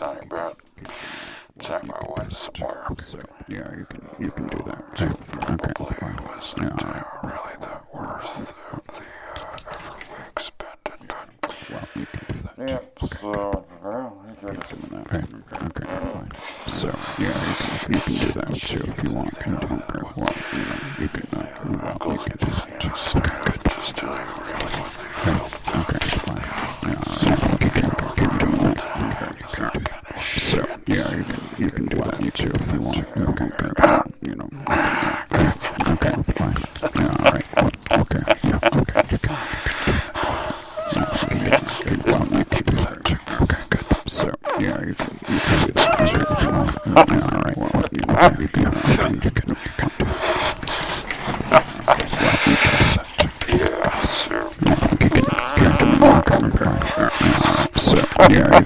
your bed. Take my somewhere. So yeah, you can you can do that too. Okay, Probably fine. wasn't Yeah, uh, really that worth the, the uh, effort we expended, but Well, you can do that. yeah. too. So well, you Okay, gotta doing that. Okay, okay, fine. So yeah, you can you can do that too if you want. You don't care. Well, you know, you can. Uh, well, you can do that just okay. just tell you really what they felt. Okay, fine. Yeah, all right. Keep, keep, keep doing that. Okay, okay. So yeah, you can you can do that too if you want. You don't care. Well, you know. Okay, okay, fine. Yeah, all right. Well, okay, yeah, okay. You can. Yeah, keep, keep, well, you keep doing that too. Okay, good. So yeah, you can you can do that too if you want. All right. Well, you know, you can. Okay, you can. You can do that. Well, you can do that too. Yeah, sir. So yeah, you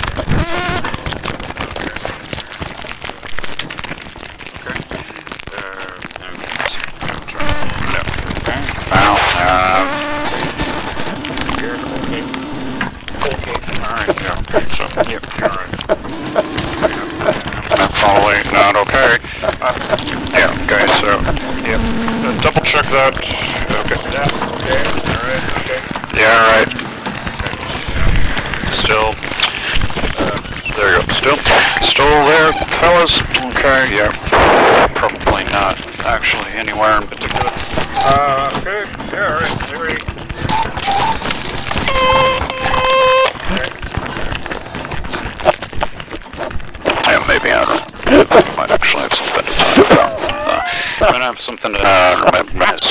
yep, alright. Following, not okay. Uh, yeah, okay, so, yep, uh, double check that, okay. Yeah, okay, alright, okay. Yeah, alright. Still, uh, there you go, still, still there, fellas? Okay, yeah, probably not actually anywhere in particular. Uh, okay, yeah, alright, three. Yeah, something to, uh,